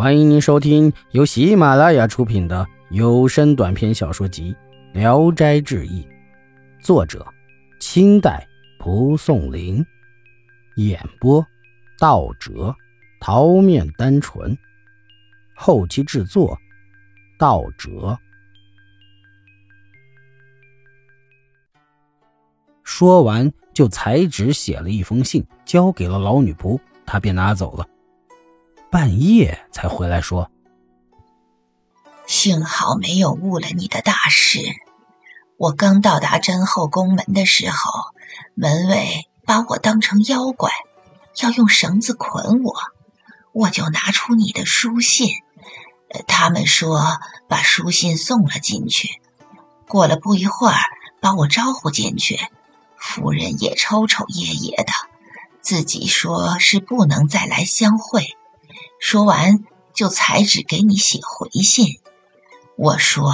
欢迎您收听由喜马拉雅出品的有声短篇小说集《聊斋志异》，作者：清代蒲松龄，演播：道哲、桃面单纯，后期制作：道哲。说完，就裁纸写了一封信，交给了老女仆，她便拿走了。半夜才回来，说：“幸好没有误了你的大事。我刚到达真后宫门的时候，门卫把我当成妖怪，要用绳子捆我，我就拿出你的书信。他们说把书信送了进去。过了不一会儿，把我招呼进去，夫人也抽抽噎噎的，自己说是不能再来相会。”说完，就裁纸给你写回信。我说，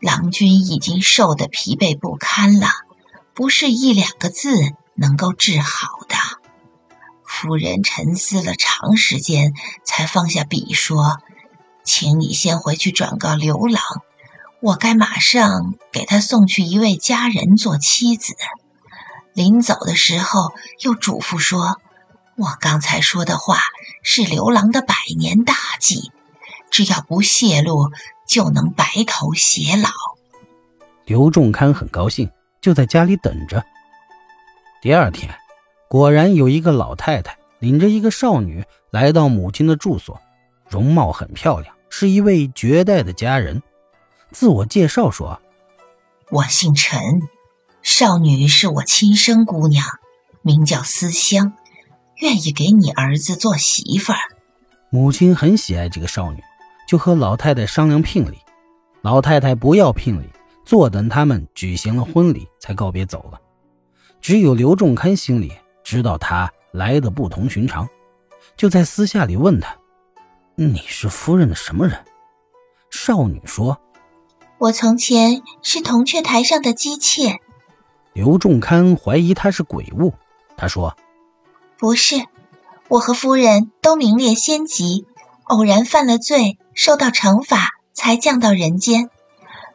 郎君已经瘦得疲惫不堪了，不是一两个字能够治好的。夫人沉思了长时间，才放下笔说：“请你先回去转告刘郎，我该马上给他送去一位佳人做妻子。”临走的时候，又嘱咐说。我刚才说的话是刘郎的百年大计，只要不泄露，就能白头偕老。刘仲堪很高兴，就在家里等着。第二天，果然有一个老太太领着一个少女来到母亲的住所，容貌很漂亮，是一位绝代的佳人。自我介绍说：“我姓陈，少女是我亲生姑娘，名叫思香。”愿意给你儿子做媳妇儿，母亲很喜爱这个少女，就和老太太商量聘礼。老太太不要聘礼，坐等他们举行了婚礼才告别走了。只有刘仲堪心里知道他来的不同寻常，就在私下里问他：“你是夫人的什么人？”少女说：“我从前是铜雀台上的姬妾。”刘仲堪怀疑她是鬼物，他说。不是，我和夫人都名列仙籍，偶然犯了罪，受到惩罚，才降到人间。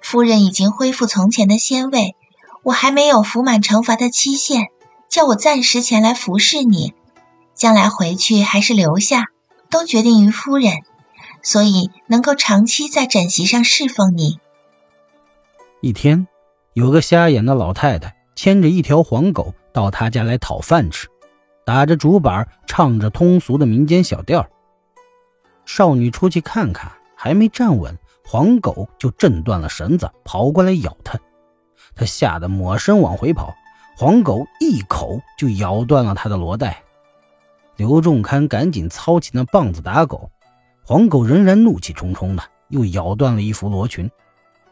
夫人已经恢复从前的仙位，我还没有服满惩罚的期限，叫我暂时前来服侍你。将来回去还是留下，都决定于夫人，所以能够长期在枕席上侍奉你。一天，有个瞎眼的老太太牵着一条黄狗到他家来讨饭吃。打着竹板，唱着通俗的民间小调。少女出去看看，还没站稳，黄狗就挣断了绳子，跑过来咬她。她吓得抹身往回跑，黄狗一口就咬断了她的罗带。刘仲堪赶紧操起那棒子打狗，黄狗仍然怒气冲冲的，又咬断了一幅罗裙。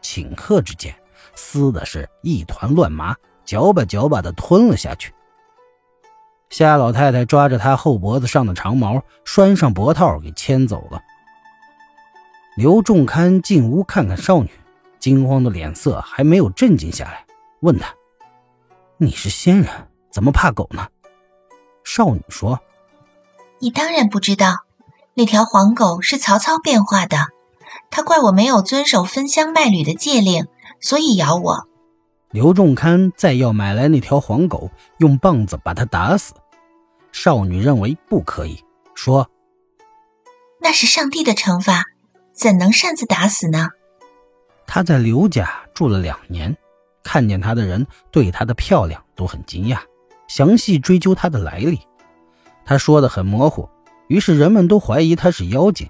顷刻之间，撕的是一团乱麻，嚼吧嚼吧的吞了下去。夏老太太抓着他后脖子上的长毛，拴上脖套，给牵走了。刘仲堪进屋看看少女，惊慌的脸色还没有镇静下来，问他：“你是仙人，怎么怕狗呢？”少女说：“你当然不知道，那条黄狗是曹操变化的，他怪我没有遵守分香卖履的戒令，所以咬我。”刘仲堪再要买来那条黄狗，用棒子把它打死。少女认为不可以，说：“那是上帝的惩罚，怎能擅自打死呢？”他在刘家住了两年，看见他的人对她的漂亮都很惊讶，详细追究她的来历。他说的很模糊，于是人们都怀疑他是妖精。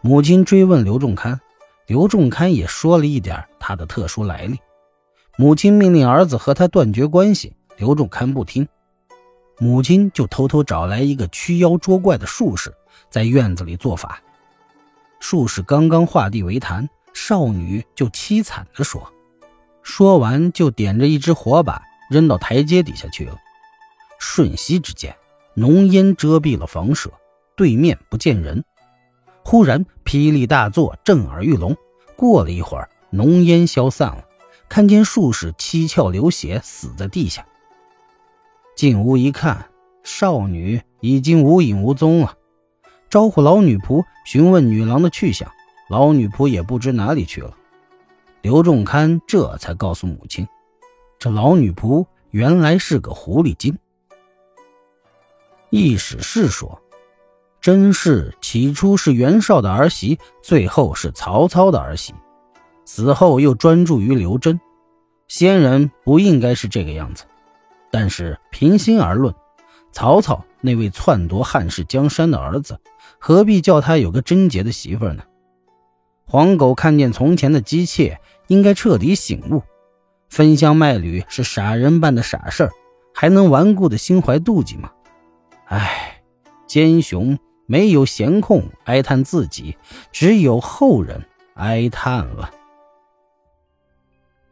母亲追问刘仲堪，刘仲堪也说了一点他的特殊来历。母亲命令儿子和他断绝关系，刘仲堪不听，母亲就偷偷找来一个驱妖捉怪的术士，在院子里做法。术士刚刚画地为坛，少女就凄惨地说，说完就点着一只火把扔到台阶底下去了。瞬息之间，浓烟遮蔽了房舍，对面不见人。忽然霹雳大作，震耳欲聋。过了一会儿，浓烟消散了。看见术士七窍流血，死在地下。进屋一看，少女已经无影无踪了。招呼老女仆询问女郎的去向，老女仆也不知哪里去了。刘仲堪这才告诉母亲，这老女仆原来是个狐狸精。易史是说，甄氏起初是袁绍的儿媳，最后是曹操的儿媳，死后又专注于刘真。先人不应该是这个样子。但是平心而论，曹操那位篡夺汉室江山的儿子，何必叫他有个贞洁的媳妇呢？黄狗看见从前的姬妾，应该彻底醒悟：分香卖履是傻人办的傻事儿，还能顽固的心怀妒忌吗？唉，奸雄没有闲空哀叹自己，只有后人哀叹了。